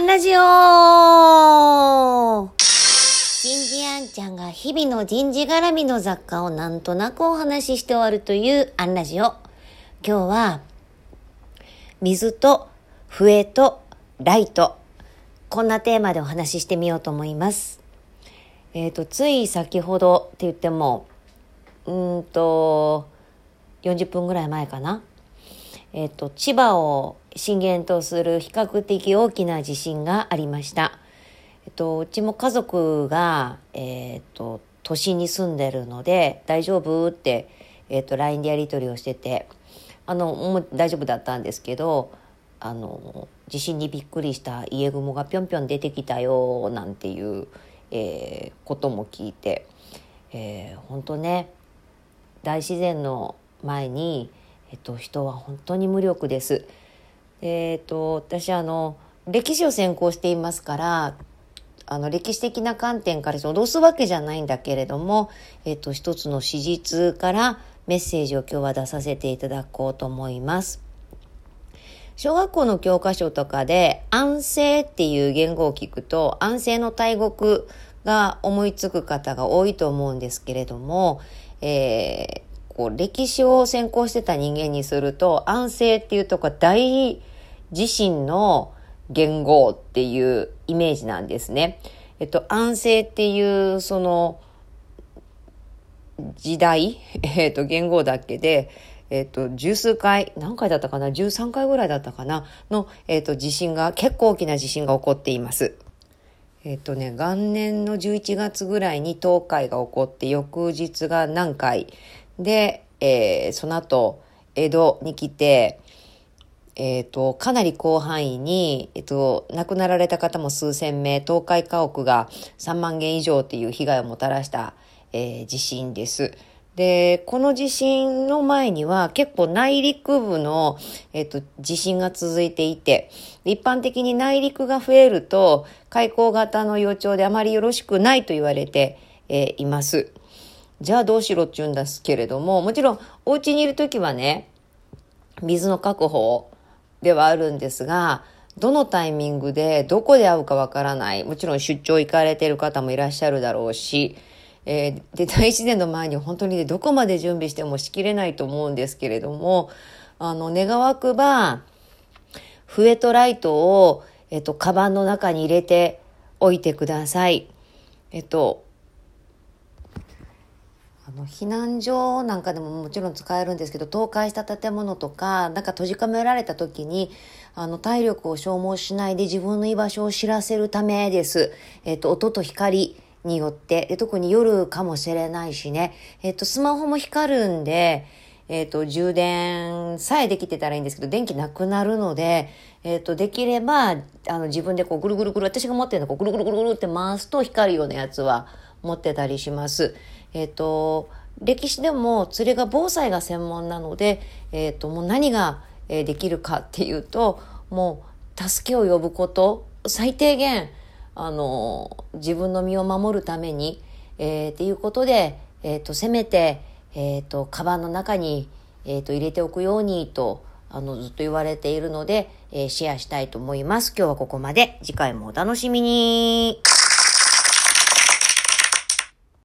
ンラジオ人事アンちゃんが日々の人事絡みの雑貨をなんとなくお話しして終わるというアンラジオ。今日は、水と笛とライト。こんなテーマでお話ししてみようと思います。えっ、と、つい先ほどって言っても、うんと、40分ぐらい前かな。えっ、と、千葉を震源とする比較的大きな地震がありました。えっと、うちも家族が、えっと、都心に住んでるので、大丈夫って、えっと、LINE でやり取りをしてて、あの、もう大丈夫だったんですけど、あの、地震にびっくりした家雲がぴょんぴょん出てきたよ、なんていう、えーことも聞いて、えー、本当ね、大自然の前に、えっと、人は本当に無力です。えっと、私あの歴史を専攻していますからあの歴史的な観点から脅すわけじゃないんだけれども、えっと、一つの史実からメッセージを今日は出させていただこうと思います。小学校の教科書とかで安政っていう言語を聞くと安政の大国が思いつく方が多いと思うんですけれども、えーこう歴史を専攻してた人間にすると安政っていうとこは大地震の言語っていうイメージなんですね。えっと、安政っていうその時代、えっと、言語だけで、えっと、十数回、何回だったかな ?13 回ぐらいだったかな？の、えっと、地震が、結構大きな地震が起こっています。えっとね、元年の11月ぐらいに東海が起こって、翌日が南海。で、えーその後、江戸に来て、えっ、と、かなり広範囲に、えっ、と、亡くなられた方も数千名、東海家屋が3万件以上っていう被害をもたらした、えー地震です。で、この地震の前には結構内陸部の、えっ、と、地震が続いていて、一般的に内陸が増えると、海溝型の予兆であまりよろしくないと言われて、えーいます。じゃあどうしろって言うんですけれども、もちろんお家にいるときはね、水の確保ではあるんですが、どのタイミングでどこで会うかわからない。もちろん出張行かれてる方もいらっしゃるだろうし、えーで、大自然の前に本当にね、どこまで準備してもしきれないと思うんですけれども、あの、願わくば、笛とライトを、えっと、カバンの中に入れておいてください。えっと、の避難所なんかでももちろん使えるんですけど倒壊した建物とかなんか閉じ込められた時にあの体力を消耗しないで自分の居場所を知らせるためです。えっ、と音と光によってで特に夜かもしれないしね、えっ、とスマホも光るんで、えっ、と充電さえできてたらいいんですけど電気なくなるので、えっ、とできればあの自分でこうぐるぐるぐる私が持ってるのこうぐるぐるぐるぐるって回すと光るようなやつは持ってたりします。えっ、と、歴史でも連れが防災が専門なので、えっ、と、もう何ができるかっていうと、もう助けを呼ぶこと、最低限、あの、自分の身を守るために、えーっていうことで、えっ、と、せめて、えっ、と、カバンの中に、えっ、と、入れておくようにと、あの、ずっと言われているので、えーシェアしたいと思います。今日はここまで。次回もお楽しみに。